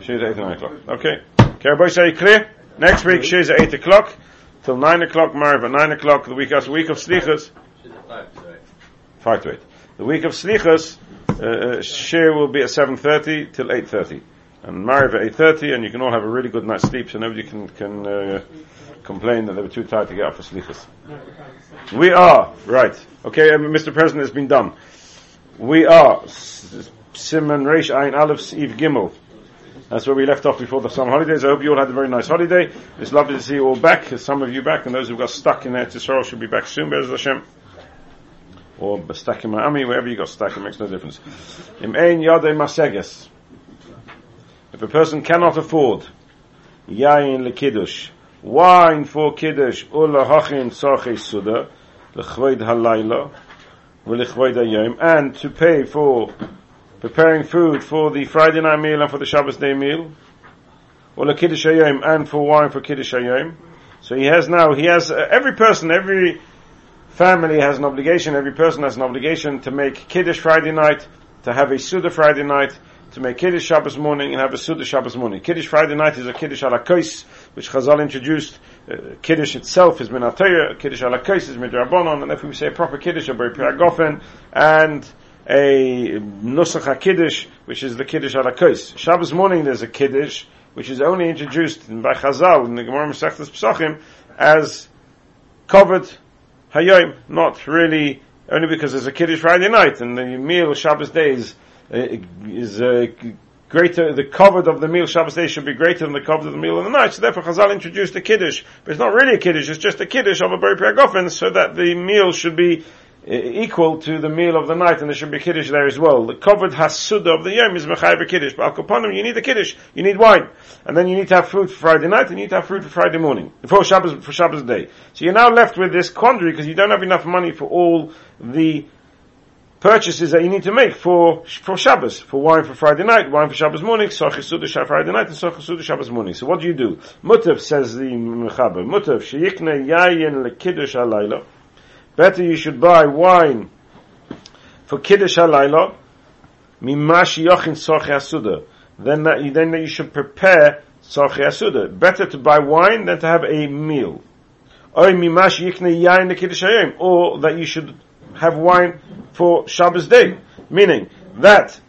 She's at 8 9 o'clock. Okay. Okay, boys, are you clear? Next week, she's at 8 o'clock. Till 9 o'clock, Maariv at 9 o'clock. The week after, week of Slichas. 5 to 8. The week of Slichas, uh, uh, Shiur will be at 7.30 till 8.30. And Maariv at 8.30, and you can all have a really good night's sleep, so nobody can, can, uh, complain that they were too tired to get up for Slichas. We are, right. Okay, um, Mr. President, it's been done. We are Simon Reish Ein Aleph Eve Gimel. That's where we left off before the summer holidays. I hope you all had a very nice holiday. It's lovely to see you all back. Some of you back, and those who got stuck in there to should be back soon, Be'ez Hashem. Or stuck in Miami, wherever you got stuck, it makes no difference. Yadei Maseges. If a person cannot afford Yain Lekiddush, wine for Kiddush, Ula Hachin Sarche Suda, Lechvoid Halayla, and to pay for preparing food for the Friday night meal and for the Shabbos day meal, or the Kiddush Hayom and for wine for Kiddush Hayom. So he has now, he has, uh, every person, every family has an obligation, every person has an obligation to make Kiddush Friday night, to have a Suda Friday night, to make Kiddush Shabbos morning and have a Suda Shabbos morning. Kiddush Friday night is a Kiddush ala Kais, which Chazal introduced. Uh, Kiddush itself is Minatayah, Kiddush ala Kais is Midrabanon, and if we say a proper Kiddush, a very Gofen, and a Nusach Kiddush, which is the Kiddush Kais. Shabbos morning there's a Kiddush, which is only introduced by Chazal in the Gemara Masechtas Pesachim as covered Hayom, not really only because there's a Kiddush Friday night and the meal Shabbos days uh, is uh, greater, the covered of the meal Shabbos day should be greater than the covered of the meal in the night. So therefore Chazal introduced a Kiddush. But it's not really a Kiddush, it's just a Kiddush of a Bari Priagofen so that the meal should be equal to the meal of the night, and there should be kiddush there as well. The covered hasuda of the yom is mechayiv kiddush. But al you need a kiddush, you need wine, and then you need to have fruit for Friday night, and you need to have fruit for Friday morning, for Shabbos for Shabbos day. So you're now left with this quandary because you don't have enough money for all the purchases that you need to make for for Shabbos, for wine for Friday night, wine for Shabbos morning, Sochisuda Friday night, and Sochisuda Shabbos morning. So what do you do? Mutav says the Mechaber, Mutav sheyikne yayin lekiddush alayla. Better you should buy wine for kiddush alayla, mimash yochin sochi asuda. Then that, then that you should prepare sochi asuda. Better to buy wine than to have a meal. Or mimash yikne yayin lekiddush or that you should have wine for Shabbos day. Meaning that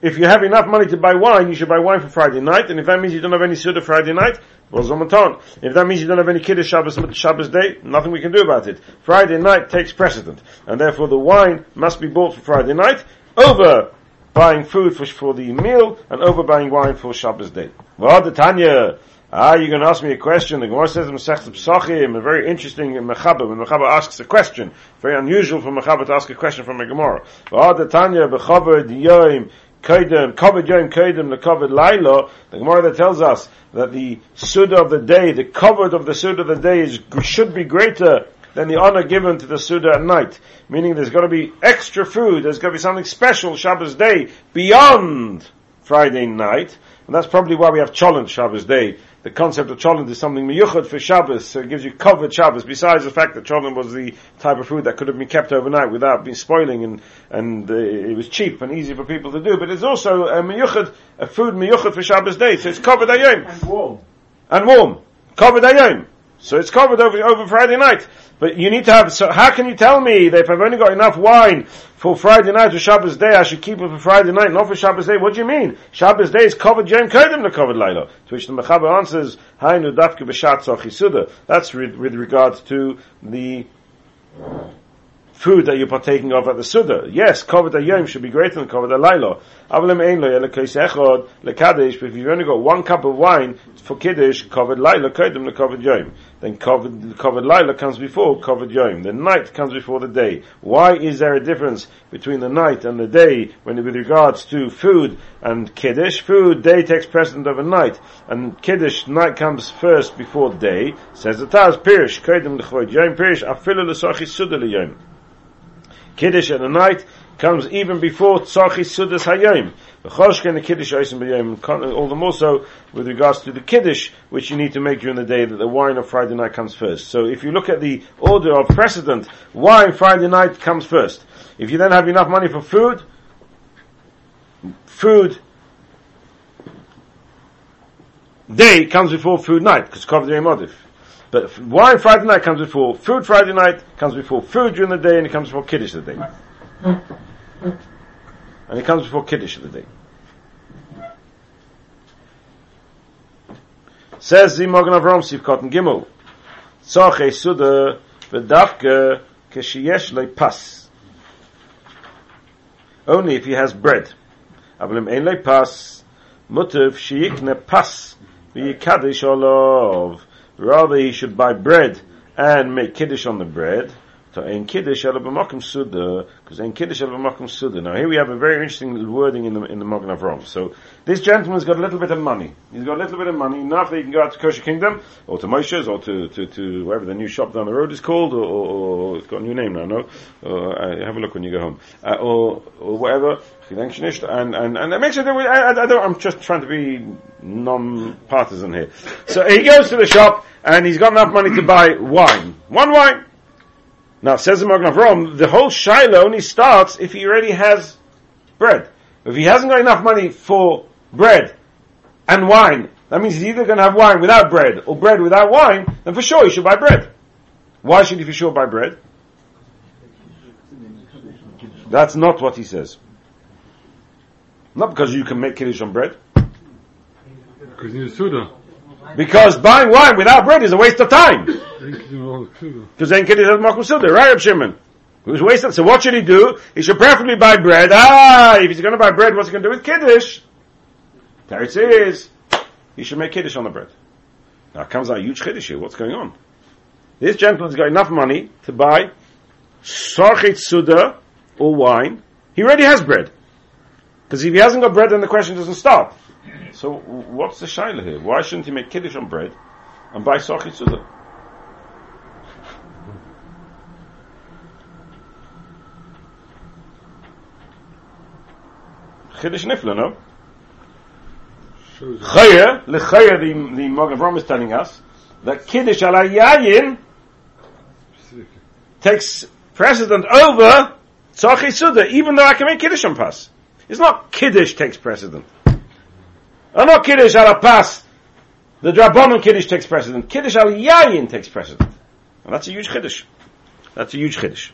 if you have enough money to buy wine, you should buy wine for Friday night, and if that means you don't have any Suda Friday night, well, Zomaton. If that means you don't have any Kiddush Shabbos, Shabbos day, nothing we can do about it. Friday night takes precedent, and therefore the wine must be bought for Friday night over buying food for, for the meal and over buying wine for Shabbos day. Well, the Tanya, Ah, you're going to ask me a question. The Gemara says in Masechet Pesachim, a very interesting Mechaber. When Mechaber asks a question, very unusual for Mechaber to ask a question from a Gemara. the Tanya b'chavod yom kaidem kavod yom kaidem lekavod laila. The Gemara that tells us that the Suda of the day, the covered of the Suda of the day is, should be greater than the honor given to the Suda at night. Meaning there's got to be extra food, there's got to be something special Shabbos day beyond Friday night. And that's probably why we have Cholent Shabbos day the concept of cholent is something miyuchad for Shabbos, so it gives you covered Shabbos, besides the fact that cholent was the type of food that could have been kept overnight without being spoiling and, and uh, it was cheap and easy for people to do, but it's also a miyuchad, a food miyuchad for Shabbos day, so it's covered ayom. And warm. And warm. Covered ayom. So it's covered over, over Friday night. But you need to have, so how can you tell me that if I've only got enough wine for Friday night or Shabbos day, I should keep it for Friday night, not for Shabbos day? What do you mean? Shabbos day is covered Yom Kodim, the covered Laila. To which the Mechaber answers, Hainu Dafke B'Shat. That's with, with regards to the food that you're partaking of at the Suda. Yes, covered Yom should be greater than covered Laila. Avalim Ein Lo Echod Lekadesh, but if you've only got one cup of wine for Kiddush, covered Laila Kodim, the covered Yom then covered, covered Laila comes before covered Yom. The night comes before the day. Why is there a difference between the night and the day when with regards to food and Kiddush? Food, day takes precedent over night, and Kiddush, night comes first before day. Says the Taz, Pirish, Kedim L'chvoid Yom, Pirish, Afilu L'sochi Suda L'yom. Kiddush at the night comes even before Tzarchi Sudas Hayom. The Choshke the Kiddush Oisim all the more so with regards to the Kiddush, which you need to make during the day, that the wine of Friday night comes first. So if you look at the order of precedent, wine Friday night comes first. If you then have enough money for food, food day comes before food night, because Kov Modif. But wine Friday night comes before food Friday night, comes before food during the day, and it comes before Kiddush the day. And it comes before Kiddush of the day. Says the Mogan Avram Sivkot and Gimel. Tzorche Suda v'davke keshiyesh le pas. Only if he has bread. Avalim ein pas, mutav shiyikne pas v'yikadish olov. Rather he should buy bread and make kiddush on the bread. So in kiddush el b'makom suda, because in kiddush el b'makom suda. Now here we have a very interesting wording in the in the Magen Avram. So this gentleman's got a little bit of money. He's got a little bit of money enough that he can go out to Kosher Kingdom or to Moshe's or to to to wherever the new shop down the road is called, or, or, or it's got a new name now. No, uh, have a look when you go home, uh, or or whatever. And and and it makes it. I, I don't. I'm just trying to be non-partisan here. So he goes to the shop and he's got enough money to buy wine, one wine. Now, says the Magen Avram, the whole Shiloh only starts if he already has bread. If he hasn't got enough money for bread and wine, that means he's either going to have wine without bread or bread without wine, then for sure he should buy bread. Why should he for sure buy bread? That's not what he says. Not because you can make kiddush on bread. Because you need Suda. Because buying wine without bread is a waste of time. Because then Kiddush has Makum Suda, right, Reb Shimon? It was wasted. So what should he do? He should preferably buy bread. Ah, if he's going to buy bread, what's he going to do with Kiddush? There it is. He should make Kiddush on the bread. Now comes out huge Kiddush here. What's going on? This gentleman's got enough money to buy Sarchit Suda or wine. He already has bread. Because if he hasn't got bread, then the question doesn't start. So what's the shaila here? Why shouldn't he make kiddush on bread and buy sochit suda? Kiddush nifla, no? Chaya, lechaya, the, the Magen Avraham is telling us that kiddush ala yayin takes precedent over tzachit suda, even though I can make kiddush on pas. It's not kiddush takes precedent. I'm not Kiddush al Pas. The Drabonon Kiddush takes precedent. Kiddush al Yayin takes precedent. And that's a huge Kiddush. That's a huge Kiddush.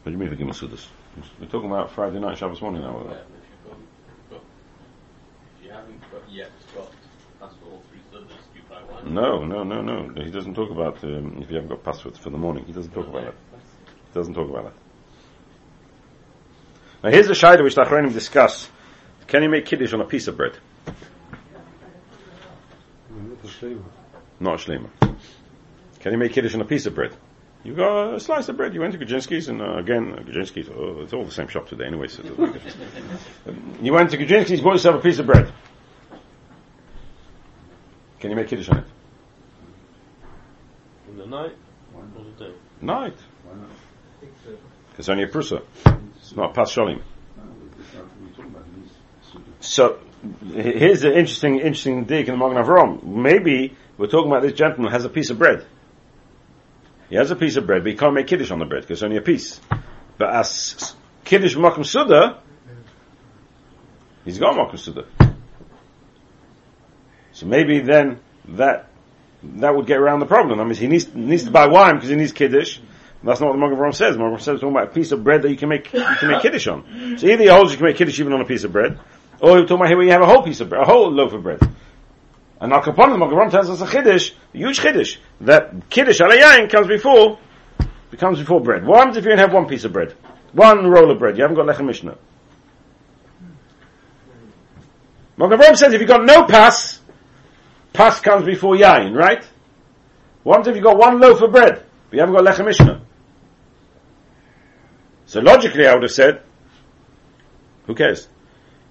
What do you mean for Gimel Sudas? We're talking about Friday night, Shabbos morning now. Yeah, if, you haven't got yet got no, no, no, no. He doesn't talk about um, if you haven't got passwords for the morning. He doesn't talk about that. He doesn't talk about that. Now here's a shadow which the Achronim discuss. Can you make kiddush on a piece of bread? Not a shlema. Can you make kiddush on a piece of bread? You got a slice of bread. You went to Gudzinski's, and uh, again, uh, Gudzinski's. Oh, it's all the same shop today, anyway. So you went to Gudzinski's, bought yourself a piece of bread. Can you make Kiddush on it? In the night or the day? Night. It's only a prusa. It's not pas shalim. So, here's the interesting, interesting dig in the Magen Avram. Maybe we're talking about this gentleman has a piece of bread. He has a piece of bread, but he can't make kiddush on the bread because it's only a piece. But as kiddush makom suda, he's got makom suda. So maybe then that that would get around the problem. I mean, he needs needs to buy wine because he needs kiddush. That's not what the Magen says. Magen says talking about a piece of bread that you can make you can make kiddush on. So either he holds you can make kiddush even on a piece of bread, or you're talking about here where you have a whole piece of bread, a whole loaf of bread. And Al Capone, the Magen tells us a kiddush, a huge kiddush, that kiddush alayayin comes before becomes before bread. What happens if you have one piece of bread, one roll of bread? You haven't got lechem mishnah. Magen says if you've got no pass, pass comes before yain, right? What if you've got one loaf of bread, but you haven't got lechem mishnah? So logically, I would have said, who cares?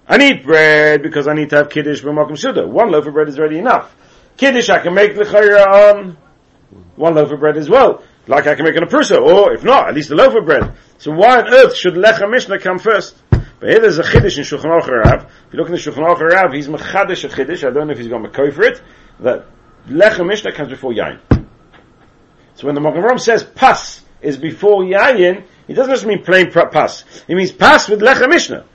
I need bread because I need to have kiddush b'makom suda. One loaf of bread is already enough. Kiddush I can make l'chayra on one loaf of bread as well, like I can make on a prusa, or if not, at least a loaf of bread. So why on earth should lechem mishnah come first? But here there's a chiddush in Shulchan Aruch. If you look in the Shulchan Aruch Rav, he's mechadish a chiddush. I don't know if he's got McCoy for it. That Lechem Mishnah comes before Yain. So when the Magen Avraham says pas is before Yayin, he doesn't just mean plain pas. He means pas with Lechem Mishnah.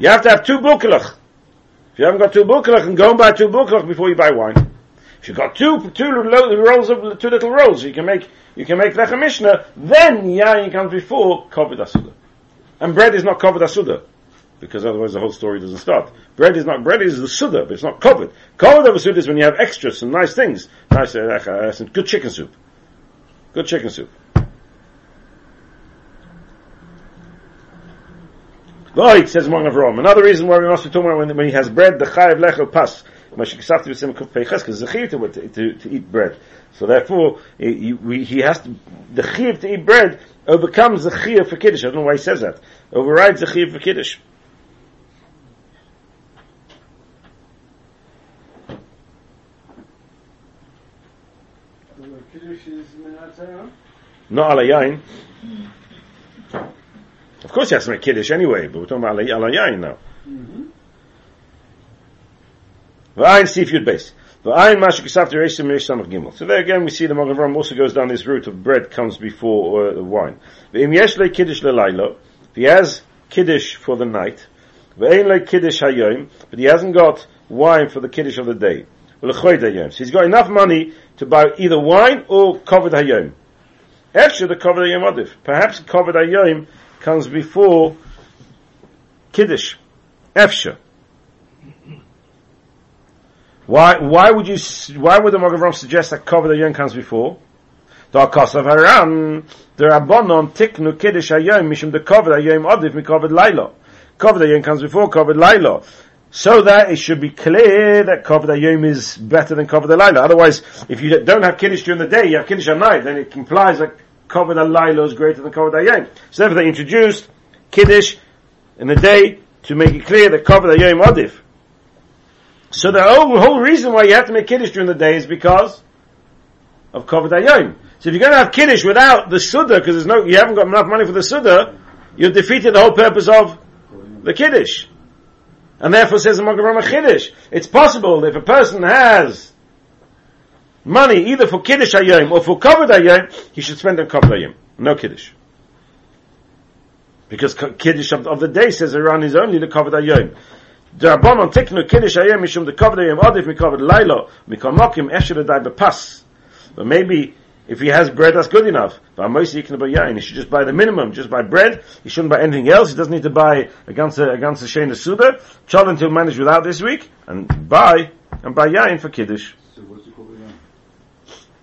You have to have two bukelach. If you haven't got two bukelach, then go and buy two bukelach before you buy wine. If you've got two, two rolls of, two little rolls, you can make, you can make Lechem Mishnah, then Yayin comes before Kovid Asuda. And bread is not covered asuda. Because otherwise the whole story doesn't start. Bread is not, bread is the suda, but it's not covered. Covered of suda is when you have extras, some nice things. Nice, uh, uh, good chicken soup. Good chicken soup. Right, says Magen Avraham. Another reason why we must be when, when he has bread, the chayav lechel pas. Because it's a chiv to, to, to eat bread. So therefore, he, he, he has to, the chiv to eat bread overcomes the chiv for kiddush. I don't know why he says that. Overrides the chiv for kiddush. Not ala yain. Of course he has to make kiddush anyway, but we're talking about ala ala yain now. V'ayin Steve Yud Beis. V'ayin Mashu Kisaf Dereishim Mirish Samach Gimel. So there again we see the Magen Avraham also goes down this route of bread comes before uh, wine. V'im yesh le kiddush lelaylo. If he has kiddush for the night, v'ayin le kiddush hayoim, but he hasn't got wine for the kiddush of the day. So he's got enough money to buy either wine or covered hayom. Actually, the covered hayom adif. Perhaps covered hayom comes before kiddush. Efsha. Why, why would you, why would the Magen Avraham suggest that covered hayom comes before? Da kasav haran, the rabbanon tiknu kiddush hayom mishum the covered hayom adif mi covered laila. Covered hayom comes before covered laila. So that it should be clear that covered hayom is better than covered laila. Otherwise, if you don't have kiddush during the day, you have kiddush at night, then it implies that covered laila is greater than covered hayom. So therefore they introduced kiddush in the day to make it clear that covered hayom adif. So the whole, whole reason why you have to make kiddush during the day is because of covered hayom. So if you're going to have kiddush without the suda, because there's no, you haven't got enough money for the suda, you've defeated the whole purpose of the kiddush. And therefore says the Magen Avraham kiddush. It's possible if a person has money either for kiddush hayom or for Kavod hayom, he should spend on Kavod hayom. No kiddush. Because kiddush of, the day says around is only the hayom. The Rabbanon tiknu kiddush hayom mishum the covered hayom adif mi covered lailo mikol mokim esher dai bepas. But maybe if he has bread, that's good enough. But Amosi Yikna Bayayin, he should just buy the minimum, just buy bread. He shouldn't buy anything else. He doesn't need to buy against a against a Shena Suda. Cholent he'll manage without this week, and buy, and buy Yain for Kiddush. So what's the cover yam?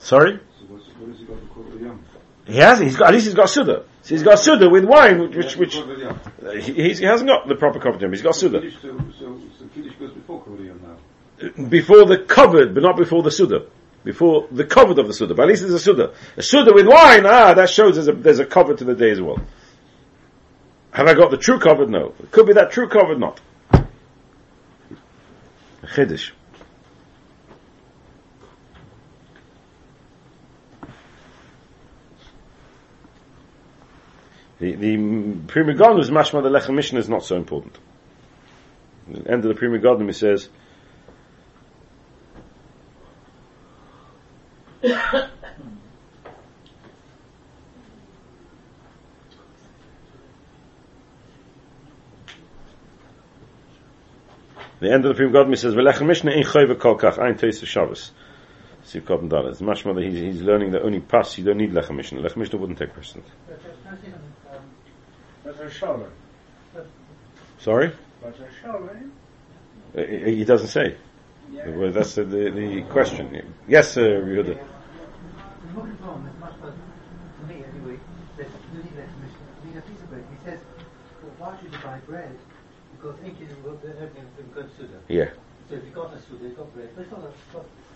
Sorry? So what's, what has he got for He has. he's got, at least he's got Suda. So he's got Suda with wine, which, which, yam. uh, he, he's- he hasn't got the proper cover. He's got Suda. Kiddush, so, so, so Kiddush goes before yam now. Before the covered, but not before the Suda. Before the covered of the Suda. But at least there's a Suda. A Suda with wine, ah, that shows there's a, there's a cover to the day as well. Have I got the true covered? No. It could be that true covered, not. Chiddush. The, the Pri Megadim mashma the Lechem Mishnah is not so important. At the end of the Pri Megadim he says, The end of the Pri Megadim he says, V'lechem Mishnah in chayva kol kach, ein teis Shabbos. Siv Koppen Dalet. It's mashma that he's, he's learning that only pass, you don't need Lechem Mishnah. Lechem Mishnah wouldn't take precedent. That's a shower. Sorry? That's a shower. Uh, He he doesn't say. Yeah. Well, that's the, the, the question. Yes, uh, Yehuda. The moving home is much better, to me anyway, that you need that commission, you need a piece of bread. He says, well, why should you buy bread? Because thinking will everything will go suda. Yeah. So if you got a suda, you got bread. But it's not a,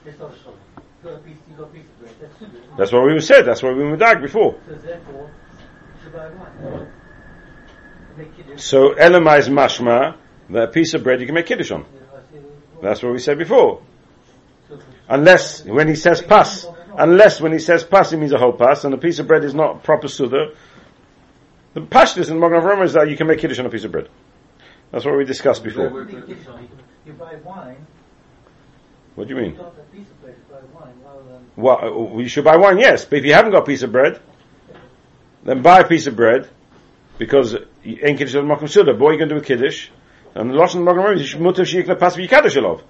it's not, a sugar. You got a piece, you got a piece of bread. That's suda. That's what we said. That's what we were dag before. So therefore, you should buy wine. Make kiddush. So Elamai is mashma, that a piece of bread you can make kiddush on. Yeah, I say, well, That's what we said before. Unless, when he says pass, unless when he says pass, it means a whole pass, and a piece of bread is not proper suda. The pashtus in Magen Avraham is that you can make kiddush on a piece of bread. That's what we discussed before. you make kiddush on, you, can- you buy wine, What do you mean? You got a piece of bread to buy wine rather than Well, uh, you should buy wine, yes, but if you haven't got a piece of bread, then buy a piece of bread, because in Kiddush Suda, but what are you going to do a Kiddush? And the Lashon you should mutter shikla pas v'yikadosh elov.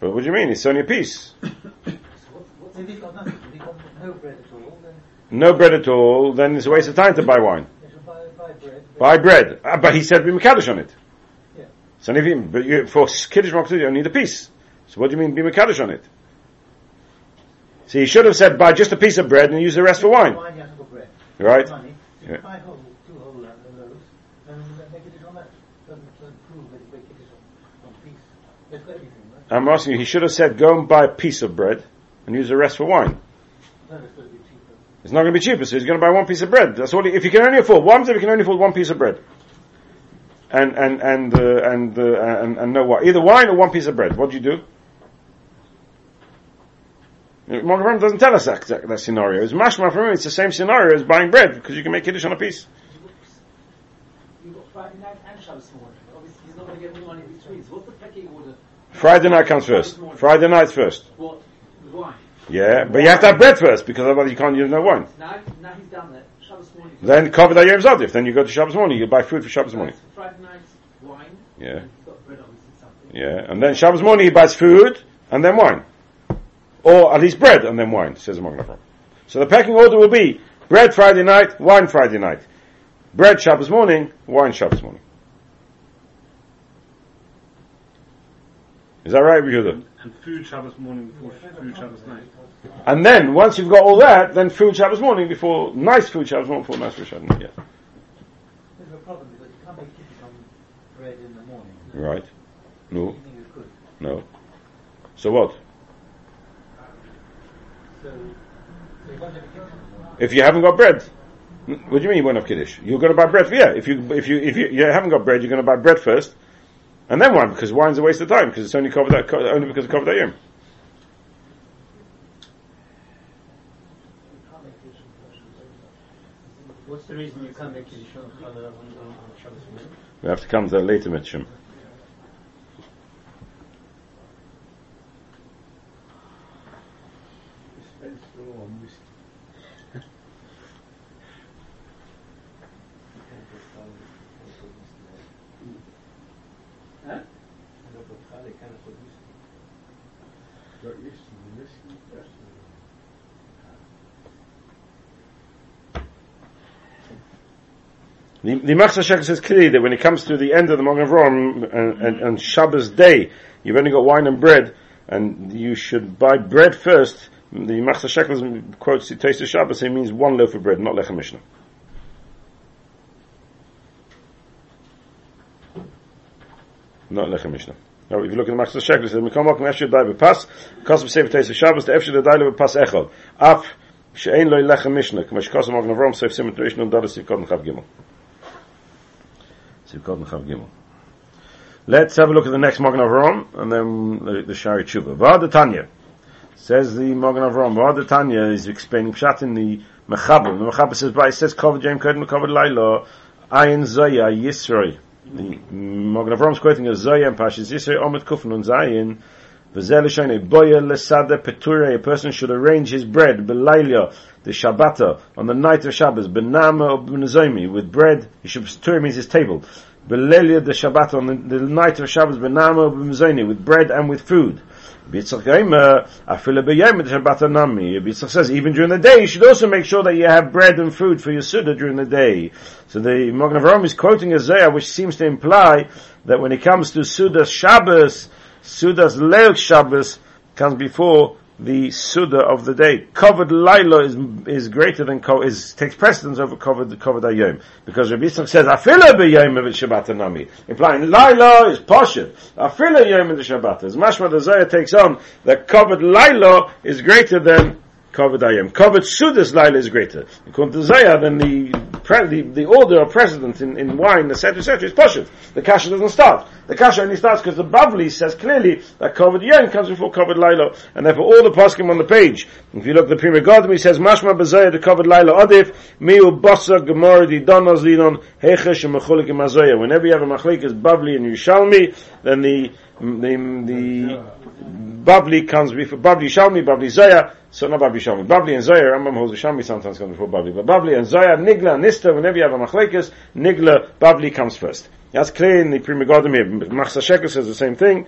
But what do you mean? It's only a piece. So what's, what's if he's got nothing, if he's got no bread at all, then No bread at all, then it's a waste of time to buy wine. buy, buy bread. Buy bread. Uh, but he said be Mekadosh on it. Yeah. So if you, but you, for Kiddush Suda, you only need a piece. So what do you mean be Mekadosh on it? See, he should have said buy just a piece of bread and use the rest for wine. Wine, you have to go bread. Right? Yeah. you buy whole, two whole lo- loaves, then make it on that. Doesn't, doesn't prove that you make it on, on piece. They've got everything, right? I'm asking you, he should have said go and buy a piece of bread and use the rest for wine. It's not going to be cheaper, so he's going to buy one piece of bread. That's all. He, if you can only afford one, if you can only afford one piece of bread, and and and uh, and, uh, and and no wine, either wine or one piece of bread. What do you do? Magen doesn't tell us that, that, that scenario. It's mashma for him. It's the same scenario as buying bread because you can make kiddush on a piece. You've got Friday night and Shabbos morning. Obviously, he's not going to get any money between. So what's the pecking order? Friday night comes first. Friday night's first. What? Why? Yeah, but you have to have bread first because otherwise you can't use no wine. Now, now he's done that. Shabbos morning. Then cover that Yom Zadif. Then you go to Shabbos morning. You buy food for Shabbos morning. Friday night, wine. Yeah. And bread. Yeah, and then Shabbos morning he buys food and then wine. Or at least bread and then wine, says Magen Avraham. So the pecking order will be bread Friday night, wine Friday night. Bread Shabbos morning, wine Shabbos morning. Is that right, Yehuda? And food Shabbos morning before food Shabbos night. And then, once you've got all that, then food Shabbos morning before, nice food Shabbos morning before nice food Shabbos night, yes. There's a problem because you can't make kiddush on bread in the morning. Right. No, Evening you could. no. So what? So, so you won't have a kiddush on the morning. If you haven't got bread, what do you mean you won't have kiddush? You're going to buy bread. Yeah, if you if you if you, you haven't got bread, you're going to buy bread first, and then wine because wine's a waste of time because it's only covered that only because it covered that yom. What's the reason you can't make Kiddush on, Shabbos morning? We have to come to that later, Mitchum. The, the Machatzis HaShekel says clearly that when it comes to the end of the Magen Avraham and, and, and Shabbos day, you've only got wine and bread, and you should buy bread first. The Machatzis HaShekel quotes the taste of Shabbos, it means one loaf of bread, not lechem mishnah. Not lechem mishnah. Now, if you look at the Machatzis HaShekel, it says, "Mikam makom efshir dai b'pas, kosem sefer taste of Shabbos, efshir dai b'pas echad, af she'ein lo lechem mishnah, k'ma shkosem Magen Avraham, sefer simen tuish nun dadas nechav gimel." And Chav Gimel. Let's have a look at the next Magen Avraham, and then the, Shari Tshuva. V'ad Tanya. Says the Magen Avraham, V'ad Tanya is explaining Pshat in the Mechaber. The Mechaber says, but it says, Kavod Jem Kodem Kavod Laila, Ayin Zohar Yisroi. The Magen Avraham is quoting a Zohar and Pashas Yisroi Omet Kufn on Zayin, A person should arrange his bread, Belayla, the Shabbata, on the night of Shabbos, Benama or Benazomi, with bread, he should, Peture means his table, Belelia the Shabbata, on the, night of Shabbos, Benama or Benazomi, with bread and with food. Nami. Bitzach says, even during the day, you should also make sure that you have bread and food for your Suda during the day. So the Magen Avraham is quoting Zohar, which seems to imply that when it comes to Suda Shabbos, Suda's Leil Shabbos comes before the Suda of the day. Covered Laila is, is greater than, is, takes precedence over covered, covered Ayom. Because Rabbi Yitzchak says, Afila b'yom of Shabbat Nami. Implying Laila is Poshet. Afila yom of the Shabbat. As mashma the Zohar takes on that covered Laila is greater than covered Ayom. Covered Suda's Laila is greater. According to Zohar, then the, the, the order of precedence in, in wine, etc., etc., is poshut. The Kasha doesn't start. The Kasha only starts because the Bavli says clearly that covered Yom comes before covered Laila, and therefore all the poskim on the page. If you look at the Pri Megadim, he says, Mashma Bazayah, the covered Laila Adif, Miu Basa Gemara Di Donos Linon, Hechesh Mechulik. Whenever you have a Machlik is Bavli and Yushalmi, then the, the, the, Babli comes before Babli Shalmi, Babli Zohar, so not Babli Shalmi. Babli and Zohar, Rambam holds Shalmi sometimes comes before Babli, but Babli and Zohar, Nigla, Nista, whenever you have a Machlekes, Nigla, Babli comes first. That's clear in the Pri Megadim here. Machatzis HaShekel says the same thing.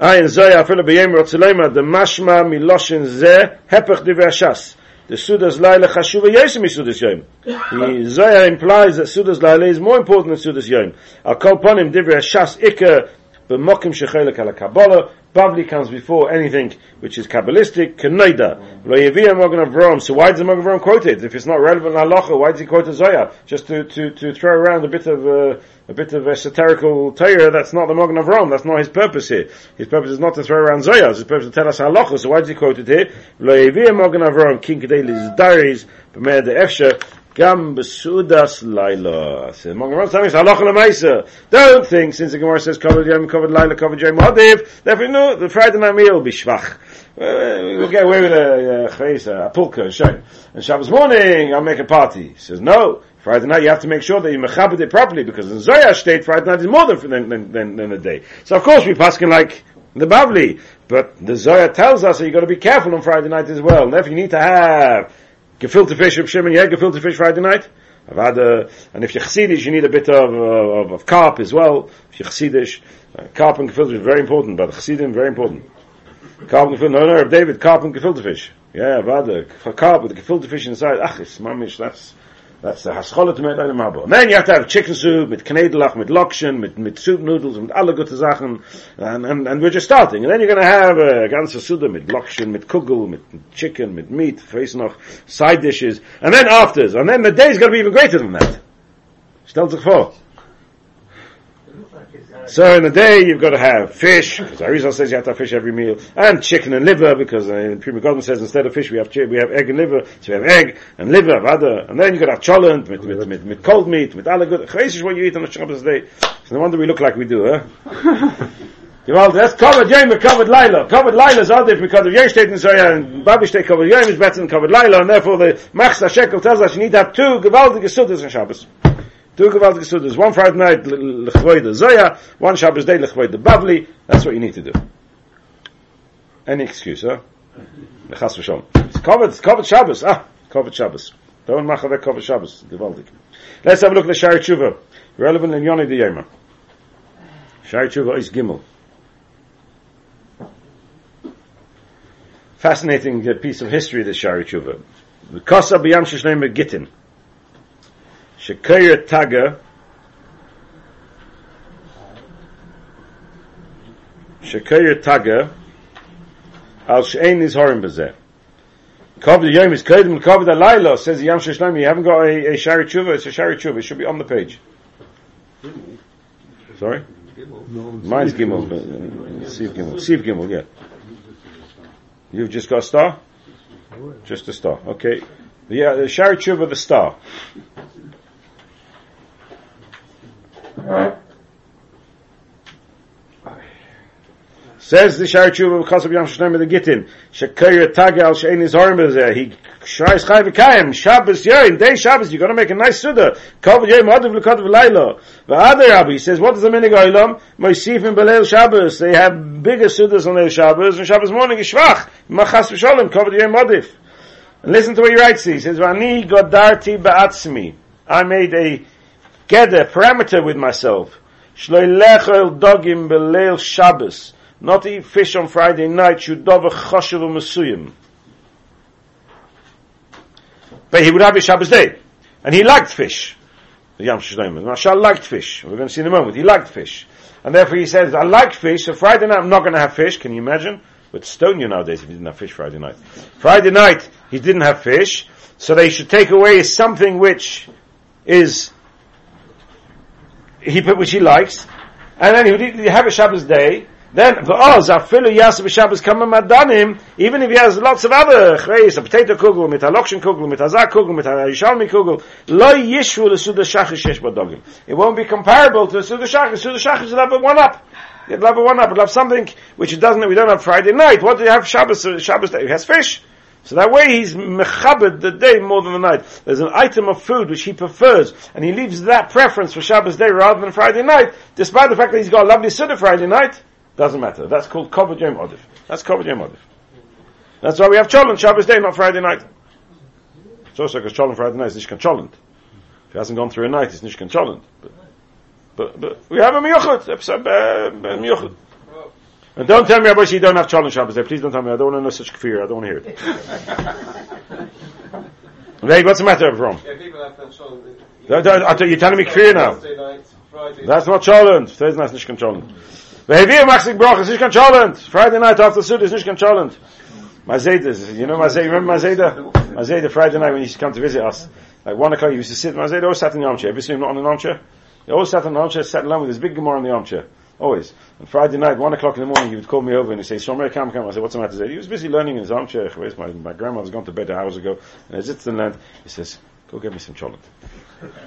I Ayin Zohar, Afila B'yem Rotzulema, the Mashma Miloshin Zeh, Hepech Divrei Hashas. The Sudas Laila Chashuva Yesem Sudas Yom. The Zohar implies that Sudas Laila is more important than Sudas Yom. Al Kol Ponim Divrei Hashas Ikka, mokim Shechelek Ala Kabbalah, Bavli comes before anything which is Kabbalistic, Kenoida, Lo Yeviyah Mogan Avram. So why does the Mogan Avram quote it? If it's not relevant in halacha, why does he quote a Zohar? Just to, to, to throw around a bit of, uh, a bit of esoterical Torah, that's not the Mogan Avram, that's not his purpose here. His purpose is not to throw around Zohar, his purpose is to tell us halacha, so why does he quote it here? Lo Yeviyah Mogan Avram, King Kedei Diaries, B'mer de Efsha, Gam besudas laila. So the telling us halacha lemaisa. Don't think since the Gemara says covered yom, covered laila, covered yom hadiv. Therefore, no, the Friday night meal will be shvach. We'll get away with a uh, a pulka, a shame. And Shabbos morning, I'll make a party. He says no. Friday night, you have to make sure that you mechabed it properly because in Zohar state, Friday night is more than than, than, than a day. So of course we paskin like the Bavli, but the Zohar tells us that you got to be careful on Friday night as well. And therefore, you need to have gefilte fish of Shimon, yeah, gefilte fish Friday night. I've had a, and if you're Chassidish, you need a bit of, uh, of, of carp as well. If you're Chassidish, uh, carp and gefilte fish very important, but Chassidim very important. Carp and no, no, David, carp and gefilte fish. Yeah, I've had a carp with gefilte fish inside. Ach, it's mamish, that's, that's the hascholet mit einem you have to have chicken soup, mit knedelach, mit lokshen, mit, mit soup noodles, mit alle gute Sachen. And, and, and we're just starting. And then you're going to have a ganze Suda mit lokshen, mit kugel, mit chicken, mit meat, face noch, side dishes. And then afters. And then the day's going to be even greater than that. Stellt sich vor. So in the day you've got to have fish, because Arizal says you have to have fish every meal, and chicken and liver, because uh, Prima Godman says instead of fish we have chi- we have egg and liver, so we have egg and liver, other, and then you got to have cholent, with, with, with, with cold meat, with all the good, Chayes is what you eat on the Shabbos day. So no wonder we look like we do, huh? Gewalt, that's covered yom and covered Laila. Covered Laila is other because of Yom State and Zoya and Babi covered yom is better than covered Laila, and therefore the Machsa Shekel tells us you need to have two gewaltige Sudas on Shabbos. Two gewaltige Sudas. One Friday night, Lechvoida Zohar, one Shabbos day, Lechvoida Bavli. That's what you need to do. Any excuse, huh? Chas v'shom. It's covered, it's covered Shabbos. Ah, covered Shabbos. Don't machavek covered Shabbos. Gewaltig. Let's have a look at the Shari Tshuva. Relevant in Yoni the Yoma. Shari Tshuva is Gimel. Fascinating uh, piece of history, the Shari Tshuva. The Kosa b'yam sheshleim Gittin. Shekayr Taga. Shekayr Taga. Al she'ein is horim bezeh. Kavod Yom is Kedim Kavod Alayla says Yam Sheshleim. You haven't got a, a Shari Tshuva. It's a Shari Tshuva. It should be on the page. Sorry. Mine's Gimel. but, uh, Siv Gimel. Siv Gimel. Yeah. You've just got a star. Just a star. Okay. Yeah, the Shari Tshuva, the star. Says the Shari Tshuva because of Yom Shlomo the Gittin, Shekayr Tag al Shein is Horm there. He Shrais Chai V'Kayim Shabbos Yoin Day Shabbos. You got to make a nice suda. Kavod Yom Adav L'Kadav Laila. V'Ader Rabbi he says what does the meaning of Olam? Moisifim Beleil Shabbos. They have bigger sudas on their Shabbos and Shabbos morning is Shvach. Machas V'Sholem Kavod Yom Adav. And listen to what he writes. He says V'Ani Godarti Ba'atzmi. I made a gather parameter with myself. Shloilech El Dogim Beleil Shabbos not eat fish on Friday night, Shudova Choshev Masuyim. But he would have a Shabbos day. And he liked fish. The Yam Shlomo. Maharshal liked fish. We're going to see in a moment. He liked fish. And therefore he says, I like fish, so Friday night I'm not going to have fish. Can you imagine? But stone you nowadays if you didn't have fish Friday night. Friday night he didn't have fish, so they should take away something which is he put which he likes, and then he would have a Shabbos day, then v'oz afilu yaseh b'Shabbos kama madanim, even if he has lots of other chreis, a potato kugel, mit a lokshen kugel, mit a zak kugel, mit a yishalmi kugel, lo yishvu l'suda shachish shesh badogim. It won't be comparable to the suda shachish. Suda shachish will have a one up. It'll have a one up. It'll have something which it doesn't. We don't have Friday night. What do you have Shabbos? Shabbos day? He has fish. So that way he's mechabed the day more than the night. There's an item of food which he prefers, and he leaves that preference for Shabbos day rather than Friday night, despite the fact that he's got a lovely Suda Friday night. Doesn't matter. That's called Kovod Yom Odif. That's Kovod Yom Odif. That's why we have Cholent Shabbos day, not Friday night. It's also because Cholent Friday night is Nishkan Cholent. If he hasn't gone through a night, it's Nishkan Cholent. But, but, but we have a Miyuchot, a Miyuchot. And don't tell me, Rabbi, you don't have Cholent Shabbos day. Please don't tell me. I don't want to know such kfir. I don't want to hear it. Hey, what's the matter, Avram? Yeah, people have that show. Don't- don't- I tell- You're telling me kfir now. Night, That's not Cholent. Thursday night's Nishkan Cholent. Vehevir Maxik Broch is Nishkan Cholent. Friday night after Suda is Nishkan Cholent. Mazeda, is- you know Mazeda, remember Mazeda? Mazeda Friday night when he used to come to visit us. Like one o'clock he used to sit, Mazeda always sat in the armchair. Ever seen him not on an armchair? He always sat in the armchair, sat alone with his big Gemara in the armchair. Always. And Friday night, one o'clock in the morning, he would call me over and he'd say, Shomer, come, come. I said, what's the matter? He said, He was busy learning in his armchair. My, my grandmother's gone to bed hours ago. And as it's in land, he says, go get me some cholent.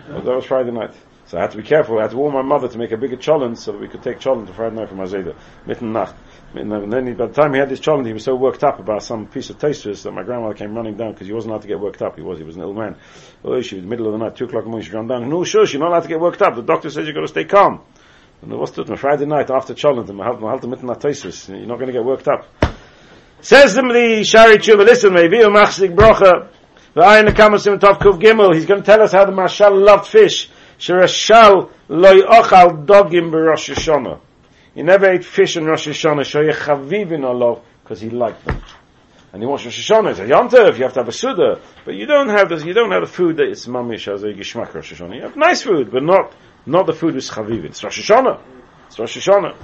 Well, that was Friday night. So I had to be careful. I had to warn my mother to make a bigger cholent so that we could take cholent to Friday night from Azeda. Mitten Nacht. And then he, by the time he had this cholent, he was so worked up about some piece of toasters that my grandmother came running down because he wasn't allowed to get worked up. He was, he was an ill man. Oh, she was in the middle of the night, two o'clock in the morning, she ran down. No, sure, you're not allowed to get worked up. The doctor says you've got to stay calm. And it? Friday night after cholent, and my halt mitten toasters. You're not going to get worked up. Says them the Shari Tshuva, listen, maybe a machzik brocha. The Ayin Kamasim Tov Kuv Gimel. He's going to tell us how the Maharshal loved fish. Sherashal loy ochal dogim b'Rosh Hashanah. He never ate fish in Rosh Hashanah. Shoye chavivin olav because he liked them. And he wants Rosh Hashanah. It's a Yontev. You have to have a Suda. But you don't have this. You don't have the food that is mamish as a gishmak Rosh Hashanah. You have nice food, but not not the food with chavivin. It's Rosh Hashanah. It's Rosh Hashanah.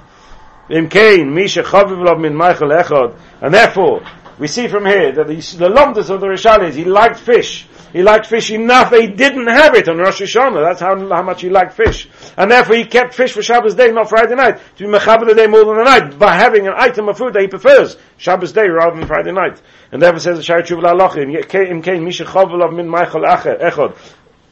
Im Kain, Misha Chaviv Lav Min Michael Echad. And therefore, we see from here that the, the Lomdus of the Rishalis, he liked fish. He liked fish enough that he didn't have it on Rosh Hashanah. That's how, how much he liked fish. And therefore he kept fish for Shabbos day, not Friday night. To be mechaber the day more than the night, by having an item of food that he prefers, Shabbos day rather than Friday night. And therefore says the Shari Tshuva La'alochim, Im Kain, Misha Chaviv Lav Min Michael Echad.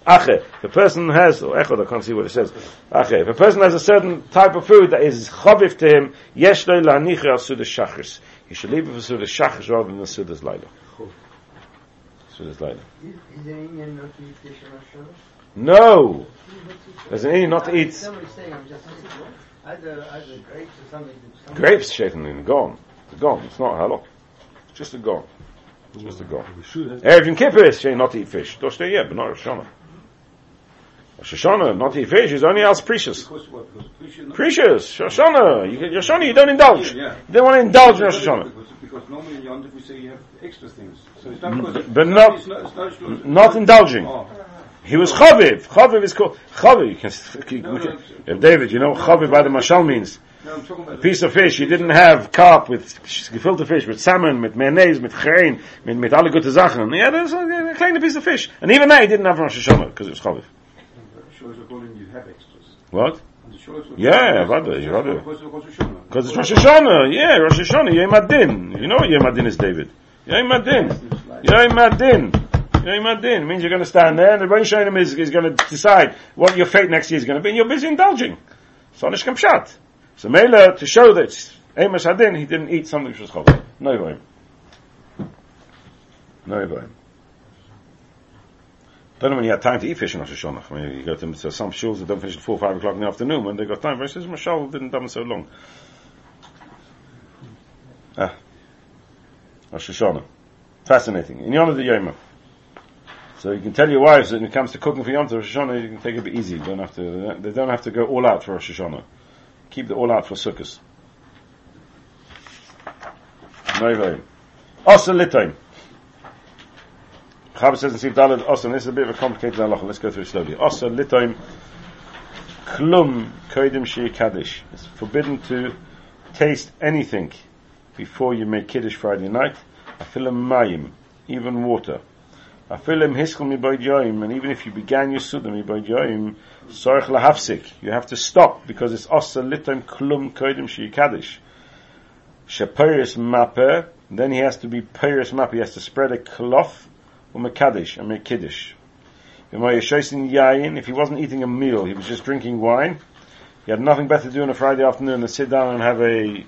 Ache. If a person has, or echod, I can't see what it says. Ache. If a person has a certain type of food that is chaviv to him, yesh lo la'nichi al sudas shachris. He should leave it for sudas shachris rather than sudas laila. Sudas laila. Is is there any not to eat fish on No! There's an any not to eat Somebody's saying, I'm just either, either grapes or something. something- grapes, shaitan, gone. It's gone. It's not halal. It's just a gone. It's just a gone. We should have. Erev Yom Kippur is saying not to eat fish. Don't stay yet, but not Rosh Hashanah. Rosh Hashanah, not fish, is only else precious. Because what? Because we should not. Precious, Rosh Hashanah. You, Rosh Hashanah, you don't indulge. Yeah, yeah. You don't want to indulge in Rosh Hashanah. Because, because normally in Yom we say you have extra things. So it's not mm, because but not- it's not, it's not, it's not indulging. Oh. He was chaviv. Chaviv is called chaviv. You can, No, no, if David, you know what chaviv by the mashal means. No, I'm about A piece of fish. You didn't have carp with gefilte fish, with salmon, with mayonnaise, with chein, with, with alle gute Sachen. Yeah, there's a, a kleine piece of fish. And even that he didn't have Rosh Hashanah because it was chaviv. Shows according you have extras. What? And the shows Yeah, Just warte. because of Rosh Hashanah. Because it's Rosh Hashanah. Yeah, Rosh Hashanah. Yom Adin. You know what Yom Adin is, David. Yom Adin. Yom Adin. Yom Adin means you're going to stand there and the Rosh Hashanah is, is going to decide what your fate next year is going to be and you're busy indulging. So Nish Kamshat. So Mela, to show that Amos Adin, he didn't eat something which was called. No Yom. No Yom. Know when you had time to eat fish in Rosh Hashanah. I mean, you go to so some shuls that don't finish at 4 5 o'clock in the afternoon when they got time. But it Maharshal didn't done so long. Ah. Rosh Hashanah. Fascinating. In Yom the Yoma. So you can tell your wives that when it comes to cooking for Yom Tov, Rosh Hashanah, you can take it a bit easy. You don't have to, they don't have to go all out for Rosh Hashanah. Keep the all out for Sukkot. Very. Osa Litoim. Chabad says in Sif Dalad, and this is a bit of a complicated halacha. Let's go through it slowly. Osa Litoim. Klum Kodim Shi Kaddish. It's forbidden to taste anything before you make Kiddush Friday night. Afilim mayim, even water. Afilim hiskel mi boydyoim, and even if you began your suda mi boydyoim, sorach lahafsik, you have to stop because it's osa litam klum kodim shi kaddish. Shapiris maper, then he has to be piris maper, he has to spread a cloth mekadish and make. If he wasn't eating a meal, he was just drinking wine, he had nothing better to do on a Friday afternoon than sit down and have a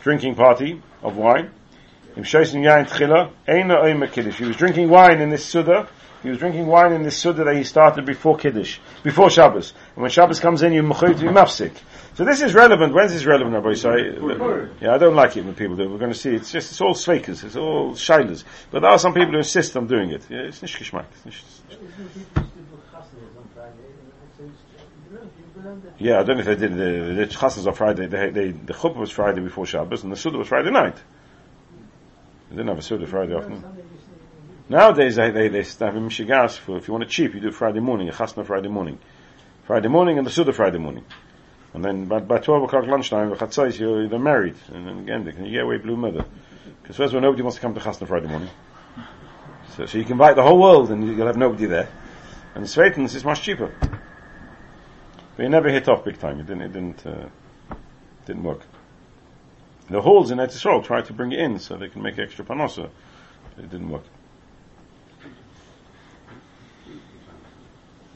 drinking party of wine. He was drinking wine in this suda, He was drinking wine in this Suda that he started before Kiddush, before Shabbos. And when Shabbos comes in, you mechoy to be mafsik. So this is relevant. When's this relevant, Rabbi? Sorry. Yeah, I don't like it when people do it. We're going to see. It's just, it's all svekas. It's all shilas. But there are some people who insist on doing it. Yeah, it's nicht geschmack. Yeah, I don't know if they did the, the chasnas on Friday. They, they, the chuppah was Friday before Shabbos, and the suda was Friday night. They didn't have a suda Friday afternoon. Nowadays, they they, they have a mishigas for if you want it cheap, you do Friday morning, a chasna Friday morning, Friday morning, and the suda Friday morning, and then by, by twelve o'clock lunchtime, the chatzais you're they're married, and then again, they can get away blue mother, because first of all, nobody wants to come to chasna Friday morning, so so you can invite the whole world, and you'll have nobody there, and Sveitens is much cheaper. But it never hit off big time. It didn't. It didn't. Uh, didn't work. The holes in Eretz Yisrael tried to bring it in so they can make extra panosa. It didn't work.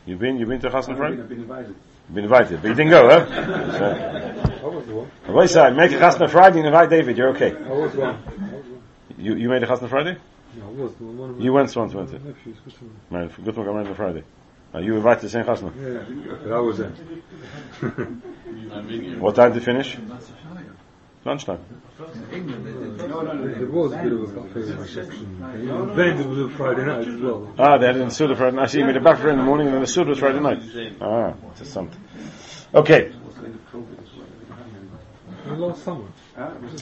You've been. You've been to Chasna I've Friday. been, I've been invited. You've been invited, but you didn't go, huh? So, I was the one. Rabbi Yisrael, make a Chasna Friday and invite David. You're okay. I was one. One. You you made a Chasna Friday. No, I was the one. One of You went once, went it? nephews. good to know. Man, good luck on Friday. Uh, you invited the same Chasna. Yeah, but I was there. What time to finish? Lunchtime. No, no, no. There was a bit of a reception. And then there was a Friday night as well. Ah, they had it in Suda Friday night. I see you made a back in the morning and then the Suda was Friday night. Ah, that's something. Okay, It was kind of COVID as well. We didn't have any- And last summer.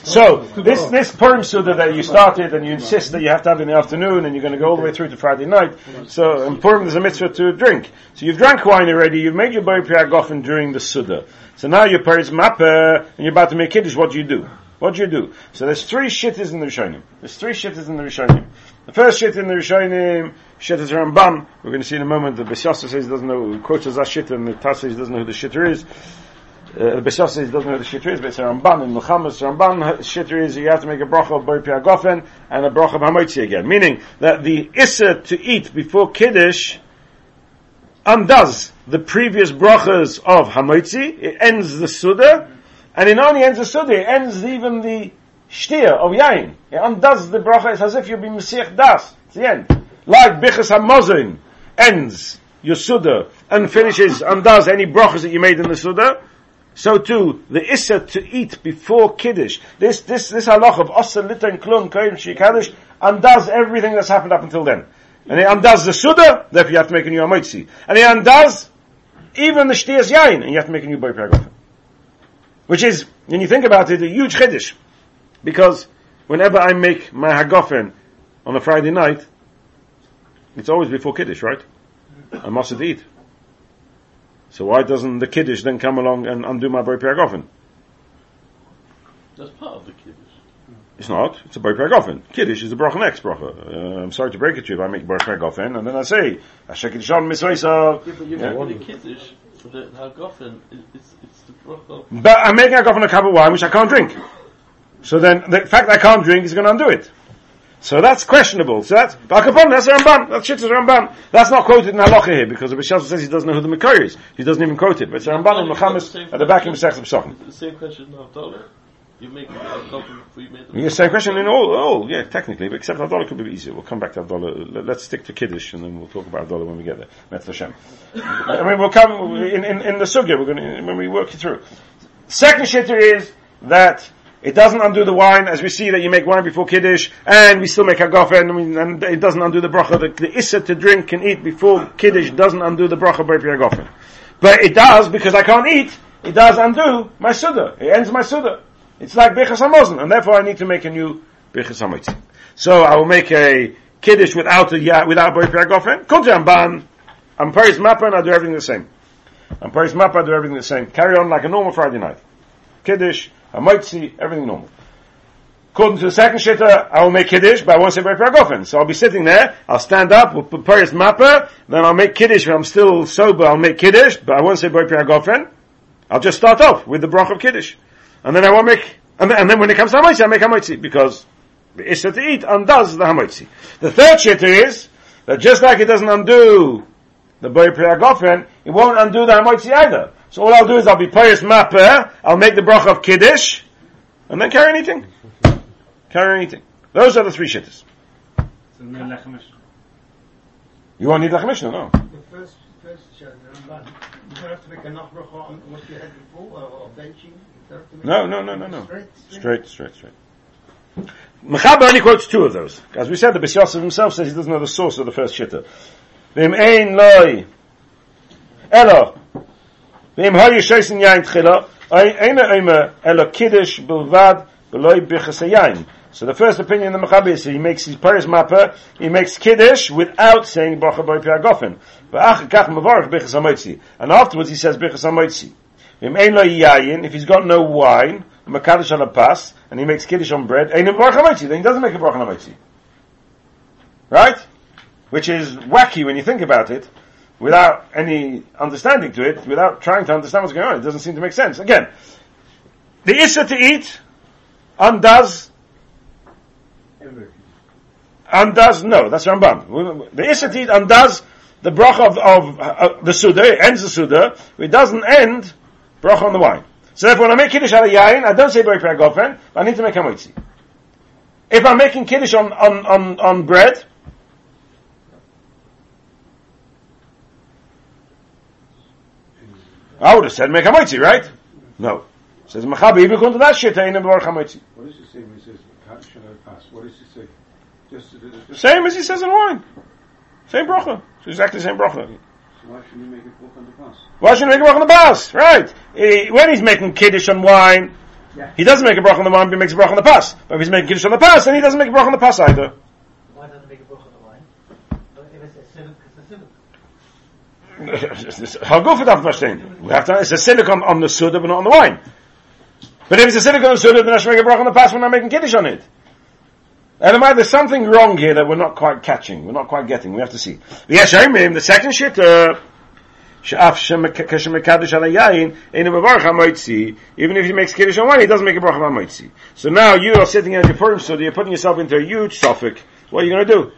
So this this Purim Suda that you started and you insist that you have to have in the afternoon and you're going to go all the way through to Friday night. So in Purim there's a mitzvah to drink. So you've drank wine already. You've made your Bari Priyagofen during the Suda. So now your Paris Mappa and you're about to make Kiddush. What do you do? What do you do? So there's three shittas in the Rishonim. There's three shittas in the Rishonim. The first shit in the Rishonim, shittas Ramban. We're going to see in a moment. The Bishasa says he doesn't know, who quotes as a shitta, and the Taz says he doesn't know who the shitter is. Uh, the Bishasa says he doesn't know the shitter is, but it's a Ramban. In Muhammad's Ramban, shitter is you have to make a bracha of Boi Piagofen and a bracha of Hamoitzi again. Meaning that the Issa to eat before Kiddush undoes the previous brachas of Hamoitzi. It ends the Suda. And it only ends the Suda, it ends even the Shtir of Yain. It undoes the bracha. It's as if you've been Mesiach Das. It's the end. Like Bichas HaMozin ends your Suda and finishes, undoes any brachas that you made in the Suda. So too, the Issa to eat before Kiddush. This, this, this halach of Asa Lita and Klum Koyim Shikadish undoes everything that's happened up until then. And it undoes the Suda, therefore you have to make a new Amoitzi. And it undoes even the Shtias Yain, and you have to make a new Boy Paragofen. Which is, when you think about it, a huge Chiddush. Because whenever I make my Hagofen on a Friday night, it's always before Kiddush, right? I must eat. So why doesn't the Kiddush then come along and undo my Boy Paragofen? That's part of the kiddush. It's not. It's a Boy Paragofen. Kiddush is a bracha next bracha. Uh, I'm sorry to break it to you, but I make Boy Paragofen, and then I say, Asher Kiddushan Misvaisa. Yeah, but you're Yeah. making the kiddush the Hagofen. It's, it's the bracha. But I'm making a Hagofen a cup of wine, which I can't drink. So then, the fact that I can't drink is going to undo it. So that's questionable. So that's, Bakapon, that's Ramban. That's shit is a Ramban. That's not quoted in Halacha here, because the Bishal says he doesn't know who the Makar is. He doesn't even quote it. But it's Ramban in Muhammad at the back Masech Pesachim. The same question of dollar. You make a Hagofen before made the same question in all, all, yeah, technically, but except Abdullah could be easier. We'll come back to Abdullah. Let- Let's stick to Kiddush and then we'll talk about Abdullah when we get there. Metz Hashem. I mean, we'll come, in, in, in the Sugya, we're going to, when we work it through. Second shitter is that it doesn't undo the wine, as we see that you make wine before Kiddush, and we still make Hagofen, and, and it doesn't undo the bracha. The, the Issa to drink and eat before Kiddush doesn't undo the bracha by Hagofen. But it does, because I can't eat, it does undo my Suda. It ends my Suda. It's like Birchas HaMozen, and therefore I need to make a new Birchas HaMotzin. So I will make a Kiddush without a, ya- without Boy Piragofen. Kunti Amban, I'm Paris Mappa and I do everything the same. I'm Paris Mappa, I do everything the same. Carry on like a normal Friday night. Kiddush, Hamoitzi, everything normal. According to the second shitta, I will make Kiddush, but I won't say Boy Piragofen. So I'll be sitting there, I'll stand up, with will Paris Mappa, then I'll make Kiddush, when I'm still sober, I'll make Kiddush, but I won't say Boy Piragofen. I'll just start off with the brach of Kiddush. And then I won't make, and then, and then when it comes to Hamoitzi, I make Hamoitzi, because the Issa to eat undoes the Hamoitzi. The third shitter is, that just like it doesn't undo the Boy Priyagofen, it won't undo the Hamoitzi either. So all I'll do is I'll be Pious Mapper, I'll make the brach of Kiddush, and then carry anything. Carry anything. Those are the three shitters. You won't need like a Mishnah, no. The first, first shot, the Ramban, you don't have to make a nachbracha on what you had before, or, or benching. You have to make No, no, no, no, no. Straight, straight. Straight, straight, straight. Mechaber only quotes two of those. As we said, the Bishop himself says he doesn't know the source of the first shitta. Vim ein loy elo vim hoy shoysen yain tchila ein ein elo kiddush bilvad beloy bichas yain. So the first opinion of the Mechaber is he makes his Paris Mapper, he makes Kiddush without saying Bacha Boy Piagofen. And afterwards he says Bichas yayin, if he's got no wine, Makadosh on a pass, and he makes Kiddush on bread, Baruch then he doesn't make a Baruch HaMoitzi. Right? Which is wacky when you think about it, without any understanding to it, without trying to understand what's going on. It doesn't seem to make sense. Again, the Issa to eat undoes Everything. undoes no, that's Ramban. The Issa to eat undoes the bracha of, of uh, the Suda, ends the Suda, it doesn't end bracha on the wine. So therefore, when I make Kiddush out of Yain, I don't say Bari Gofen, I need to make Hamotzi. If I'm making Kiddush on, on, on, on bread, I would have said make Hamotzi, right? No. Says Mechaber, even according to that shit, ain't Baruch Hamotzi. What does he say when he says, "Can't I pass"? What does he say? Just, just Same as he says in wine. Same bracha. It's exactly the same bracha. so why shouldn't he make it book on the pass? Why shouldn't he make a bracha on the pass? Right. Eh, when he's making kiddush on wine, Yeah. he doesn't make a bracha on the wine, but he makes a bracha on the pass. But if he's making kiddush on the pass, then he doesn't make a bracha on the pass either. Why doesn't it make a book on the wine? But if it's a civic, how good for that question? We have to, it's a silicon on the soda, but not on the wine. But if it's a silicon on the soda, then I should make a brach on the past when I'm making kiddush on it. And I, there's something wrong here that we're not quite catching, we're not quite getting, we have to see. Yes, I mean, the second shit, uh, even if he makes kiddush on wine, he doesn't make a bracha on mitzi. So now you are sitting at your purim so you're putting yourself into a huge suffix. What are you going to do?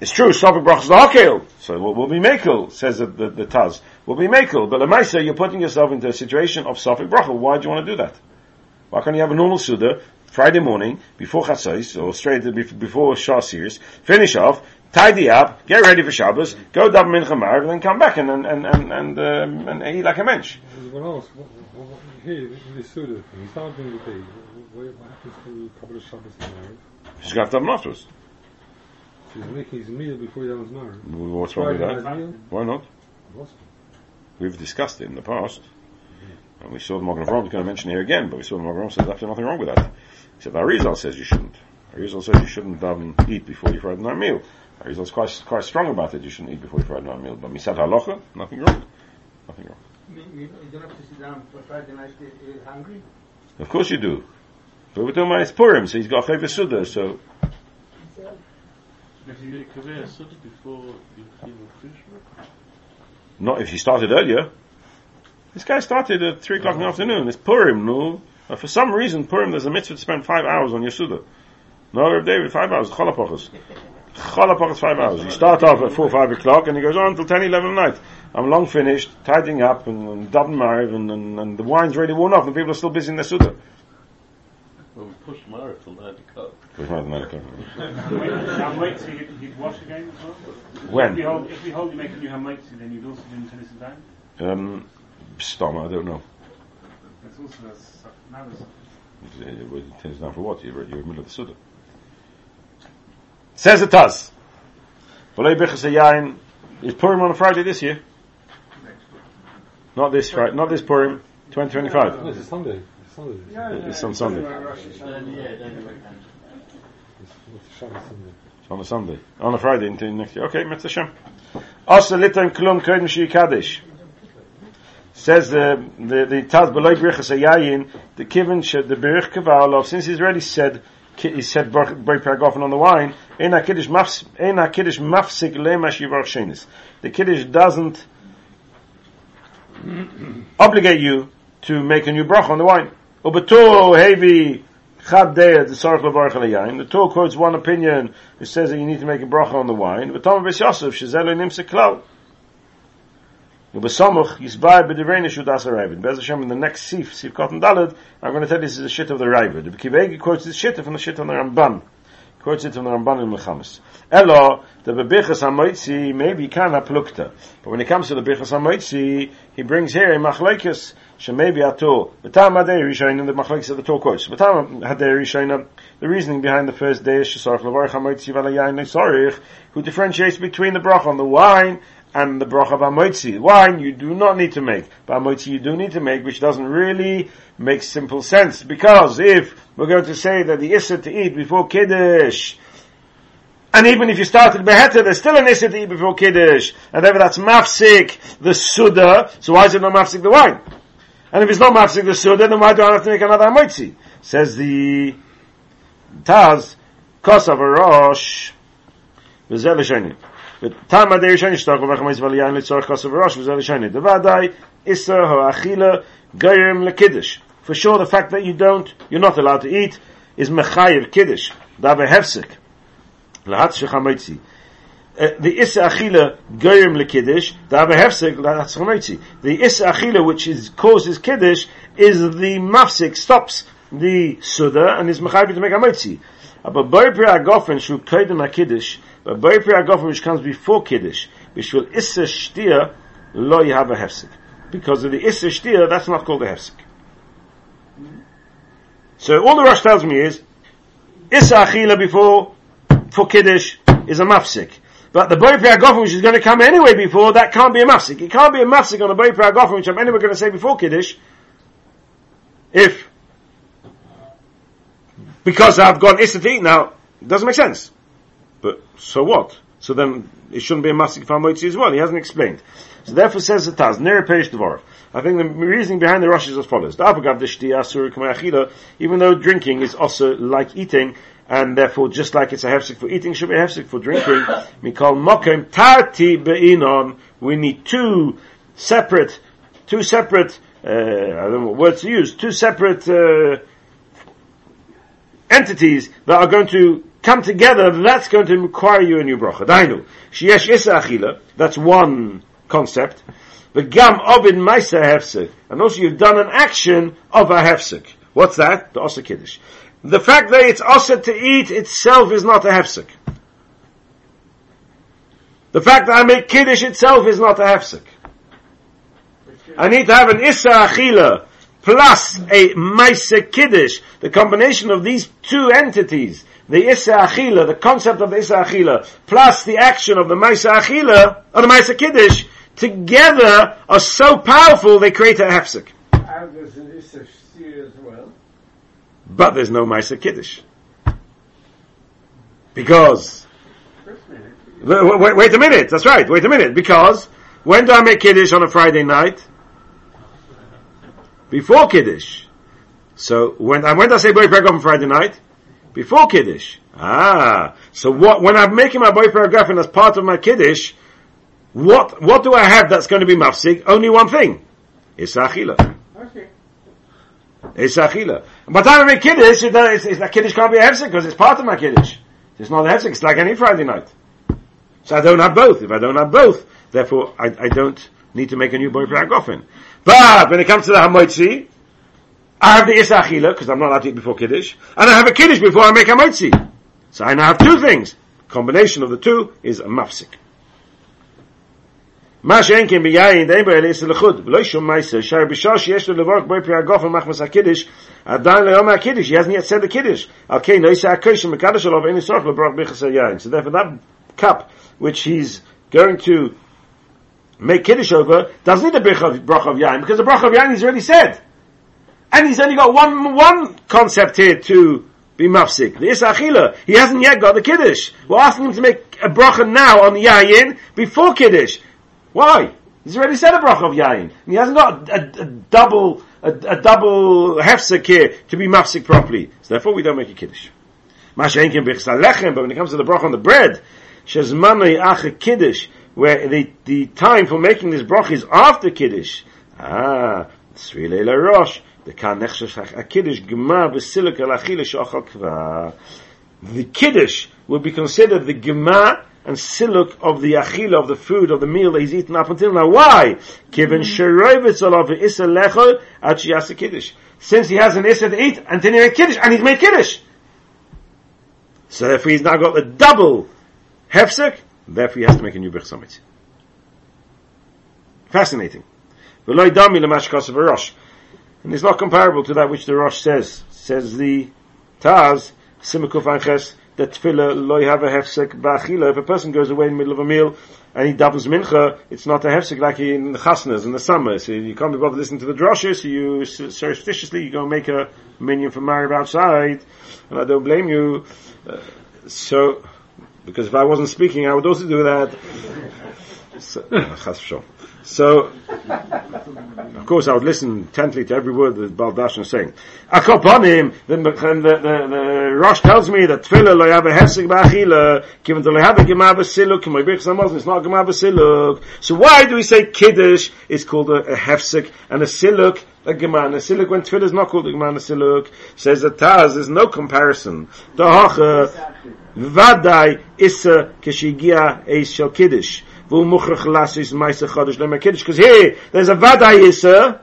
It's true, suffix brachas the hakel. So we'll, we'll be makel, says the, the, the Taz. We'll be makel. But Lamaisa, you're putting yourself into a situation of suffix bracha. Why do you want to do that? Why can't you have a normal Suda, Friday morning, before Chatzais, or straight bef- before Shah Sears, finish off, tidy up, get ready for Shabbos, go dab Mincha Maariv, and then come back and, and, and, and, and, um, and eat like a mensch. Here, in the Suda thing, he's not doing the day. What, happens to a couple of Shabbos and married? She's got to have them afterwards. So he's making his meal before he was married. What's wrong with that? meal? Why not? We've discussed it in the past. And we saw the Magen Avraham, going to mention here again, but we saw the Magen Avraham says absolutely nothing wrong with that. Except Arizal says you shouldn't. Arizal says you shouldn't um, eat before you Friday night meal. Arizal's quite, quite strong about it, you shouldn't eat before your Friday night meal. But Misat Halacha, nothing wrong. Nothing wrong. You, you, you don't have to sit down for Friday night uh, uh, hungry. Of course you do. But we're talking about his Purim, so he's got a favorite Suda, so If you make a Suda before you clean the fish, not if he started earlier. This guy started at 3 o'clock in the afternoon. It's Purim, no? Uh, for some reason, Purim, there's a mitzvah to spend five hours on your Suda. No, Reb David, five hours, Cholapachas. Cholapachas, five hours. You start off at 4, 5 o'clock, and he goes on until 10, 11 at night. I'm long finished, tidying up, and, and dubbing Mariv, and, and, and the wine's ready worn off, and people are still busy in their Suda. well, we pushed Mara till 9 o'clock. Goes right at nine o'clock. Ham Leipzig, you'd, you'd wash again as well? If we hold, if we hold you make a new Ham Leipzig, then you'd also do tennis and down? Um, Stomach, I don't know. That's also, that's, now there's, It it- it down for what? You're, you're in the middle of the Suda. Says the Taz. Balei Bechas Yain is Purim on a Friday this year. Not this Friday, not this Purim, 2025. No, it's Sunday. It's Sunday. It's on Sunday. Then, yeah, then. It's, it's Sunday. On a Sunday. On a Friday into next year. Okay, Mitzvah Shem. Asa Litan Klum Kodim Shi Kaddish. Says the, the, the Taz Balei Bechas Yain, the Kivin Shed, the Berich Kavalov, since he's already said, he said Bray Paragofen on the wine, Ein HaKiddush mafs- Ein HaKiddush mafsik lema shivar shenis. The Kiddush doesn't obligate you to make a new bracha on the wine. Ubetu hevi the Torah quotes one opinion which says that you need to make a bracha on the wine. But Tom Yosef shezelo nimse klal. Ubesamuch yisbai b'divrei neshudas ha'ravid. Bez Hashem in the next sif, sif cotton dalad, I'm going to tell you this is the shit of the Ravid. The Kivegi quotes this shit from the shit on the Ramban. Quotes it from the Ramban in Mechamis. Elo, the Bebichas HaMoitzi, maybe can plukta. But when it comes to the Bebichas HaMoitzi, he brings here a Machlekes, maybe ato. B'tam hadei rishayim, the Machlekes of the quotes. B'tam hadei rishayim, the reasoning behind the first day is Shesarach Levarech HaMoitzi Valayayin Nesorich, who differentiates between the brach on the wine and the bracha of Amoitzi. Wine you do not need to make, but Amoitzi you do need to make, which doesn't really make simple sense. Because if we're going to say that the Issa to eat before Kiddush, and even if you started Beheta, there's still an Issa to eat before Kiddush, and therefore that's Mafsik, the Suda, so why is it not Mafsik the wine? And if it's not Mafsik the Suda, then why do I have to make another Amoitzi? Says the Taz, Kosav Rosh, וזה לשני. וטעם עדי ראשון ישתוק וברך מייס וליין לצורך כוסף וראש וזה לשני. דוודאי איסר האכילה גרם לקידש. For sure the fact that you don't, you're not allowed to eat is mechayiv kiddush. Dabe hefsek. Lahat shechamotzi. The issa achila goyim lekiddush, dabe hefsek lahat shechamotzi. The issa achila which is causes kiddush is the mafsik stops the suda and is mechayiv to make amotzi. But boy pri agofen shu koydem kiddush but boy pri agofen which comes before kiddush, which will issa shtia lo have a hefsek. Because of the issa shtia, that's not called a hefsek. So all the Rosh tells me is, Issa Achila before, for Kiddush, is a mafsik. But the Boi Priagofen, which is going to come anyway before, that can't be a mafsik. It can't be a mafsik on a Boi Priagofen, which I'm anyway going to say before Kiddush, if, because I've got Issa to eat now, it doesn't make sense. But, so what? So then, it shouldn't be a mafsik for Moitzi as well. He hasn't explained. So therefore says the Taz, Nere Perish Devorah. I think the reasoning behind the Rosh is as follows. Even though drinking is also like eating, and therefore just like it's a hefsek for eating, should be a hefsek for drinking. we call mokem tarti be'inon. We need two separate, two separate, uh, I don't know what words to use, two separate, uh, entities that are going to come together, that's going to require you a new bracha. Dainu. Sheyesh isa achila, that's one concept. The gam obin maisa hefsek. And also you've done an action of a hefsek. What's that? The osa kiddush. The fact that it's osa to eat itself is not a hefsek. The fact that I make kiddush itself is not a hefsek. I need to have an issa achila plus a maisa kiddush. The combination of these two entities, the issa achila, the concept of the issa achila, plus the action of the maisa achila, or the maisa kiddush, together are so powerful they create a hefsek. But there's no Maisa Kiddush. Because, wait, wait, wait a minute, that's right, wait a minute, because when do I make Kiddush on a Friday night? Before Kiddush. So when, and when do I say Boy Paragraph on Friday night? Before Kiddush. Ah, so what, when I'm making my Boy Paragraph as part of my Kiddush, what, what do I have that's going to be mafsik? Only one thing. It's achila. Okay. It's achila. By the time I make kiddush, it, it's, it's, that kiddush can't be a hefsek because it's part of my kiddush. It's not a hefsek. It's like any Friday night. So I don't have both. If I don't have both, therefore I, I don't need to make a new boy for Agofen. But when it comes to the hamotzi, I have the Isa because I'm not allowed to eat before Kiddush, and I have a Kiddush before I make Hamoitzi. So I now have two things. Combination of the two is a mafsik. מה שאין כן ביין, אין בו אלא יש לחוד, ולא שום מייסר, שר בשעה שיש לו לברך בוי פרי הגוף ומחמס הקידש, עדיין לא יום הקידש, he hasn't yet said the kiddush. על כן, לא יישא הקש המקדש שלו, ואין לצורך לברך ביחס היין. So therefore that cup, which he's going to make kiddush over, doesn't need a brach of, brach of yain, because the brach of yain he's already said. And he's only got one, one concept here to be mafsik. The Isa Achila, he hasn't yet got the kiddush. We're asking him to make a bracha now on the yayin before kiddush. Why? He's already said a bracha of. And he hasn't got a, a, a double, a, a double hefsek here to be mafsik properly. So therefore we don't make a kiddush. Mashenkin lechem, but when it comes to the bracha on the bread, shezmanei ache kiddush, where the, the time for making this bracha is after kiddush. Ah, tzri leila rosh, the kiddush gema v'silik al achile shochal. The kiddush will be considered the gema and siluk of the achila of the food of the meal that he's eaten up until now. Why? Given mm. sheroivitz alav isa lecho at shiyasa kiddush. Since he has an issa to eat until he made kiddush, and he's made kiddush. So therefore he's now got the double hefsek, therefore he has to make a new HaMitzi. Fascinating. V'loi dami l'mashkas of a Rosh. And it's not comparable to that which the Rosh says. Says the Taz, Simakuf Anches, that tefillah loy have a hefsek ba'achila. If a person goes away in the middle of a meal and he doubles mincha, it's not a hefsek like in the chasnas in the summer. So you can't be bothered listening to the drosha, so you surreptitiously you go make a minion for Maariv outside. And I don't blame you. Uh, so, because if I wasn't speaking, I would also do that. So, so, of course, I would listen intently to every word that Baldash is saying. Akoponim, the, the, the, the Rosh tells me that Tefillah lo have a hefsek ba'achila, given to lo have a gemah b'siluk, my birch samazim, it's not gemah b'siluk. So why do we say Kiddush is called a, a hefsek, and a siluk, a gemah, and a siluk when Tefillah is not called a gemah a siluk? Says the Taz, there's no comparison. The hocha, vadai, issa, keshigia, eis shel Kiddush because here there's a vaday yisr,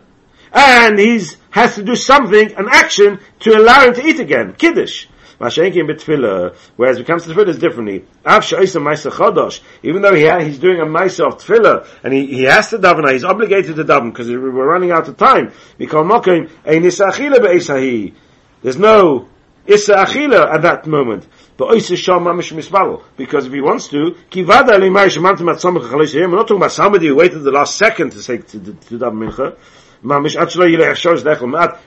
and he's has to do something, an action to allow him to eat again. Kiddush. Whereas when it comes to tefillah, it's differently. Even though he he's doing a ma'isa of tefillah, and he, he has to daven, he's obligated to daven because we're running out of time. There's no Issa Achila at that moment. Because if he wants to, We're not talking about somebody who waited the last second to say to, to, to Dab Mincha.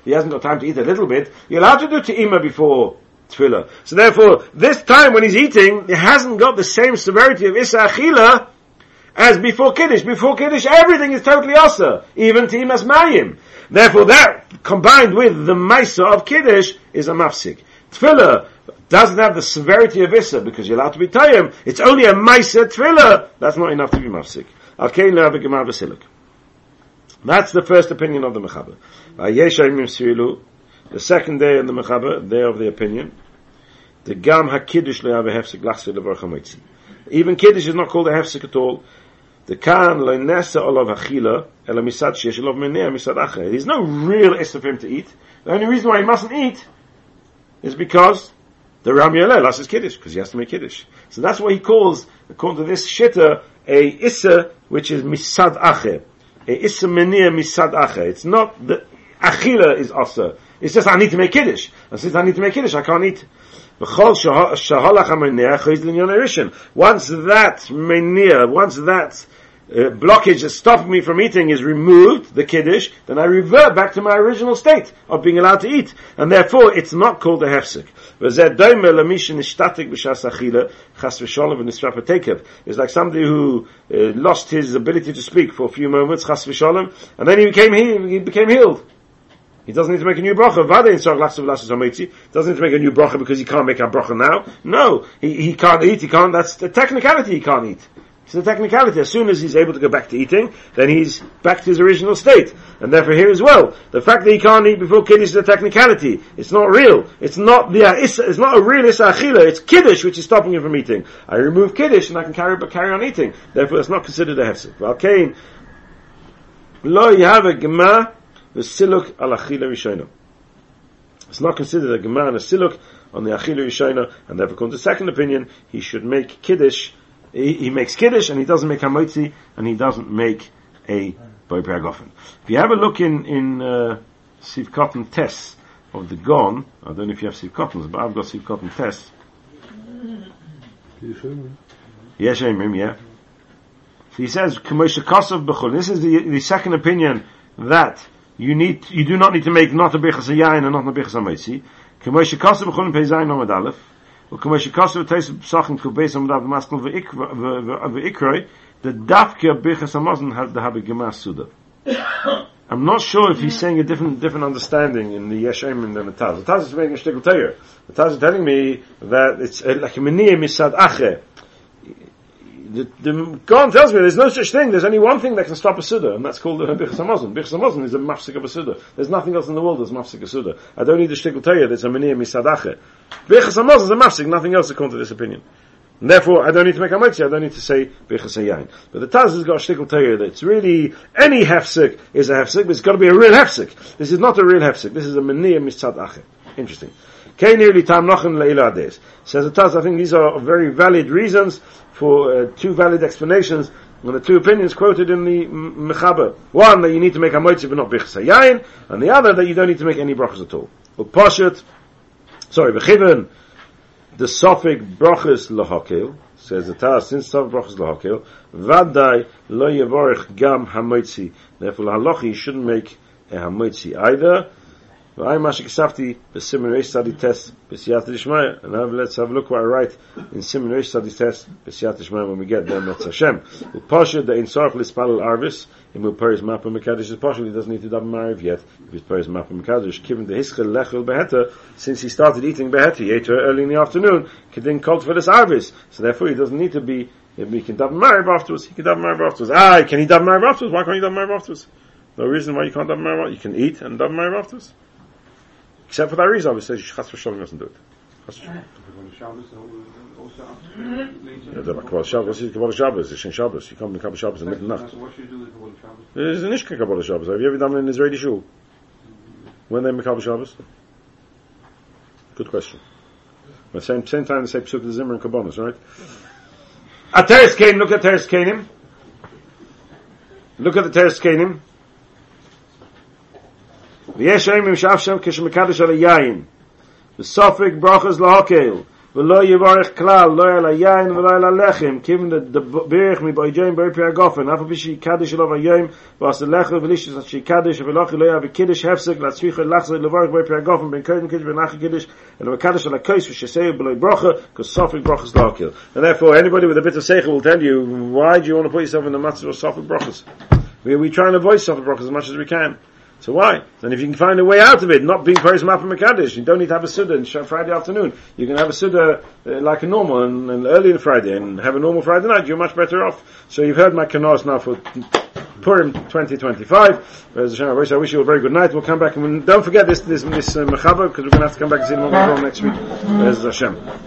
He hasn't got time to eat a little bit. You're allowed to do Te'ima before Tefillah. So therefore, this time when he's eating, he hasn't got the same severity of Issa Achila as before Kiddush. Before Kiddush, everything is totally Asa. Even Te'imas Mayim. Therefore, that combined with the Maisa of Kiddush is a mafsik. Tefillah doesn't have the severity of Issa because you're allowed to be Tayyim. It's only a Maisa thriller. That's not enough to be mafsik. Le'avik. That's the first opinion of the Mechaber. The second day in the Mechaber, they of the opinion, the Gam HaKiddush le'ave hefsik lachse le'var Even Kiddush is not called a hefsik at all. The Kan le'nesa olav hachila ela misad shesh olav menea misad acher. There's no real issa for him to eat. The only reason why he mustn't eat is because the Ram Yaleh his Kiddush, because he has to make Kiddush. So that's what he calls, according to this Shitta, a Issa, which is Misad Ache. A Issa Menir Misad Ache. It's not, the Achila is Asa. It's just I need to make Kiddush. And since I need to make Kiddush, I can't eat. Once that menir, once that uh, blockage that stopped me from eating is removed, the kiddush, then I revert back to my original state of being allowed to eat. And therefore, it's not called a hefsek. It's like somebody who uh, lost his ability to speak for a few moments, chas and then he became, he, he became healed. He doesn't need to make a new bracha. Doesn't need to make a new bracha because he can't make a bracha now. No, he, he can't eat. He can't. That's the technicality. He can't eat. It's the technicality. As soon as he's able to go back to eating, then he's back to his original state. And therefore here as well, the fact that he can't eat before Kiddush is a technicality. It's not real. It's not the it's not a real Issa Achila. It's Kiddush which is stopping him from eating. I remove Kiddush and I can carry, but carry on eating. Therefore it's not considered a Hefsek. Valkein, lo yahave gema v'siluk al Achila Rishona. It's not considered a gema and a siluk on the Achila Rishona, and therefore according to the second opinion, he should make Kiddush he, he, makes kiddush and he doesn't make hamotzi and he doesn't make a boy If you have a look in in uh, Siv Cotton tests of the Gon, I don't know if you have Siv Cottons, but I've got Siv Cotton tests. Yes, yeah. So he says, This is the, the second opinion that you need, you do not need to make not a bichas yain and not a bichas amitzi. K'moshe Kosov b'chol pei zayin nomad aleph. וכמו שכוסו תייס פסוחים כבייס עמדה במסקל ואיקרוי, the dafke bichas amazon has the habe gemas suda. I'm not sure if he's saying a different different understanding in the Yeshem than the Taz. The Taz is making a shtickle tayer. The Taz is telling me that it's like a meniyah misad ache the, the Quran tells me there's no such thing. There's only one thing that can stop a Suda, and that's called the Bichas HaMazon. Bichas HaMazon is a mafsik of a Suda. There's nothing else in the world that's mafsik a Suda. I don't need to tell you that's a menir misadache. Bichas HaMazon is a mafsik, nothing else according to this opinion. And therefore, I don't need to make a mitzvah, I don't need to say Bichas HaYain. But the Taz has got a shtickle tell you that it's really, any hefsik is a hefsik, but it's got to be a real hefsik. This is not a real hefsik. This is a menir misadache. Interesting. Says the Taz, I think these are very valid reasons for uh, two valid explanations on the two opinions quoted in the Mechaber. One, that you need to make a moitzi but not hayayin, and the other, that you don't need to make any brachas at all. Well, Poshet, sorry, Bechiven, the Sophic brachas lahakil, says the Taz, since Sophic brachas lahakil, Vadai lo yevorich gam hamoitzi. Therefore, halacha, you shouldn't make a hamoitzi either. And let's have a look what I write in simin reish study test b'siyat d'ishmaya when we get there, Metz Hashem. U'poshet the insarf l'spalal arvis, im u'peris mapa mekadosh is partial, he doesn't need to daven mariv yet, if he's peris mapa mekadosh, given the hischel lechel beheta, since he started eating beheta, he ate her early in the afternoon, kedin called for this arvis, so therefore he doesn't need to be, if he can daven mariv afterwards, he can daven mariv afterwards. Ah, can he daven mariv afterwards? Why can't he daven mariv afterwards? No reason why you can't daven mariv, you can eat and daven mariv afterwards. Except for that reason, obviously, Chas v'sholem doesn't do it. Chas v'sholem. Kabbalah Shabbos, also after mm-hmm. Yeah, the Kabbalah Shabbos, what's the Kabbalah Shabbos? It's in Shabbos. You come to Kabbalah Shabbos in the middle of the night. So what should you do with Kabbalah Shabbos? There's an Ishka Kabbalah Shabbos. Have you ever done it in Israeli shul? Mm-hmm. When they make Kabbalah Shabbos? Good question. At the same, same time, they say Pesuk the Zimmer and Kabbalah, right? At Teres Kain, look at Teres Kainim. Look at the Teres Kainim. ויש ימים שאף שם כשמקדש על היין. וסופק ברוכס להוקל. ולא יברך כלל, לא על היין ולא על הלחם, כיוון דברך מבויג'ים ברי פרי הגופן, אף על פי שיקדש אלו היום, ועשה לחם ולישס עד שיקדש, ולא לא יהיה בקידש הפסק, להצריך לחזר לברך ברי פרי הגופן, בין קודם קידש בין אחר קידש, אלא מקדש על הכוס, ושסייב בלוי ברוכה, כסופק ברוכס להוקל. And therefore, anybody with a bit of seichel will tell you, why do you want to put yourself in the matzah of sofik brachas? We, we try and avoid sofik brachas as much as we can. So why? And if you can find a way out of it, not being Paris Mapa Mekadesh, you don't need to have a Suda on Friday afternoon. You can have a Suda uh, like a normal and, and early on Friday and have a normal Friday night. You're much better off. So you've heard my kanos now for Purim 2025. Bez Hashem, I wish, I wish you a very good night. We'll come back and don't forget this, this, this uh, because we're going to have to come back and see Mechaber next week. Bez Hashem.